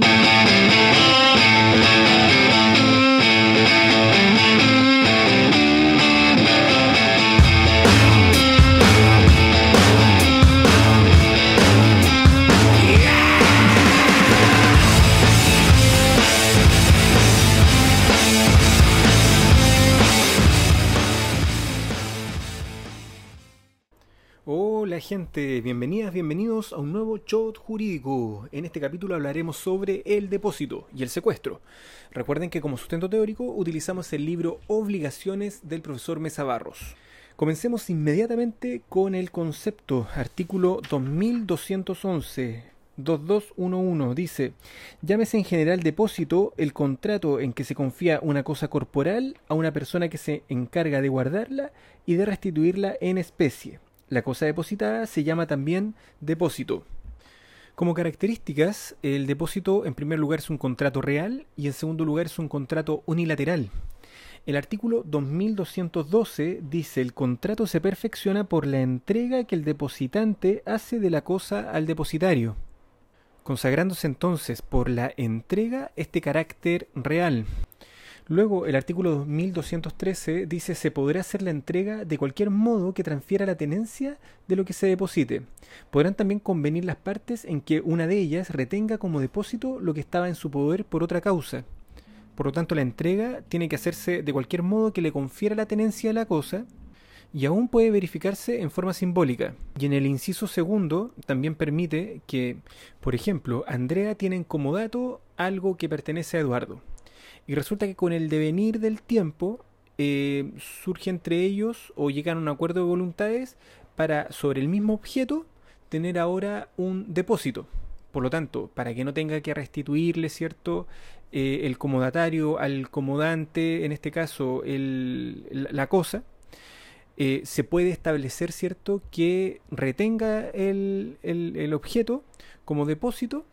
Thank you. Hola gente, bienvenidas, bienvenidos a un nuevo shot jurídico. En este capítulo hablaremos sobre el depósito y el secuestro. Recuerden que como sustento teórico utilizamos el libro Obligaciones del profesor Mesa Barros. Comencemos inmediatamente con el concepto, artículo 2211. 2211 dice, llámese en general depósito el contrato en que se confía una cosa corporal a una persona que se encarga de guardarla y de restituirla en especie la cosa depositada se llama también depósito. Como características, el depósito en primer lugar es un contrato real y en segundo lugar es un contrato unilateral. El artículo 2212 dice el contrato se perfecciona por la entrega que el depositante hace de la cosa al depositario, consagrándose entonces por la entrega este carácter real. Luego, el artículo 2213 dice se podrá hacer la entrega de cualquier modo que transfiera la tenencia de lo que se deposite. Podrán también convenir las partes en que una de ellas retenga como depósito lo que estaba en su poder por otra causa. Por lo tanto, la entrega tiene que hacerse de cualquier modo que le confiera la tenencia a la cosa y aún puede verificarse en forma simbólica. Y en el inciso segundo también permite que, por ejemplo, Andrea tiene en comodato algo que pertenece a Eduardo. Y resulta que con el devenir del tiempo eh, surge entre ellos o llegan a un acuerdo de voluntades para sobre el mismo objeto tener ahora un depósito. Por lo tanto, para que no tenga que restituirle, ¿cierto? Eh, el comodatario al comodante, en este caso el, la cosa, eh, se puede establecer, ¿cierto?, que retenga el, el objeto como depósito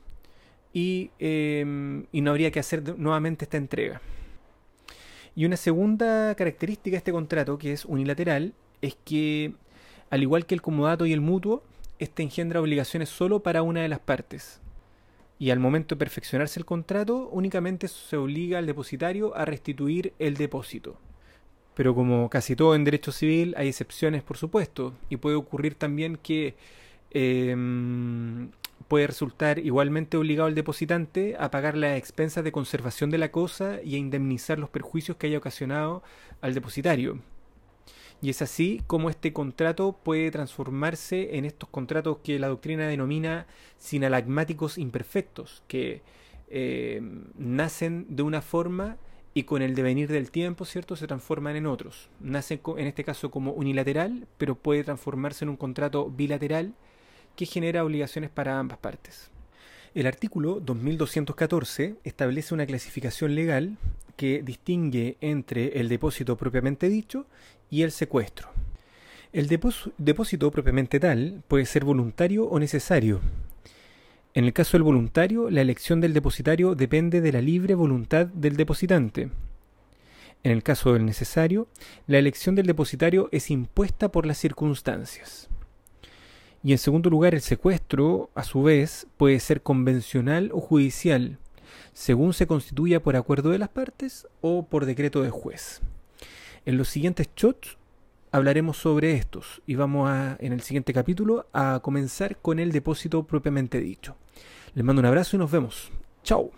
Em, y, no habría que hacer nuevamente esta entrega. Y una segunda característica de este contrato, que es unilateral, es que, al igual que el comodato y el mutuo, este engendra obligaciones solo para una de las partes. Y al momento de perfeccionarse el contrato, únicamente se obliga al depositario a restituir el depósito. Pero como casi todo en derecho civil, hay excepciones, por supuesto, y puede ocurrir también que em, puede resultar igualmente obligado el depositante a pagar las expensas de conservación de la cosa y a indemnizar los perjuicios que haya ocasionado al depositario. Y es así como este contrato puede transformarse en estos contratos que la doctrina denomina sinalagmáticos imperfectos, que eh, nacen de una forma y con el devenir del tiempo, ¿cierto?, se transforman en otros. Nacen en este caso como unilateral, pero puede transformarse en un contrato bilateral que genera obligaciones para ambas partes. El artículo 2214 establece una clasificación legal que distingue entre el depósito propiamente dicho y el secuestro. El depósito propiamente tal puede ser voluntario o necesario. En el caso del voluntario, la elección del depositario depende de la libre voluntad del depositante. En el caso del necesario, la elección del depositario es impuesta por las circunstancias. Y en segundo lugar, el secuestro, a su vez, puede ser convencional o judicial, según se constituya por acuerdo de las partes o por decreto del juez. En los siguientes shots hablaremos sobre estos y vamos a, en el siguiente capítulo a comenzar con el depósito propiamente dicho. Les mando un abrazo y nos vemos. Chao.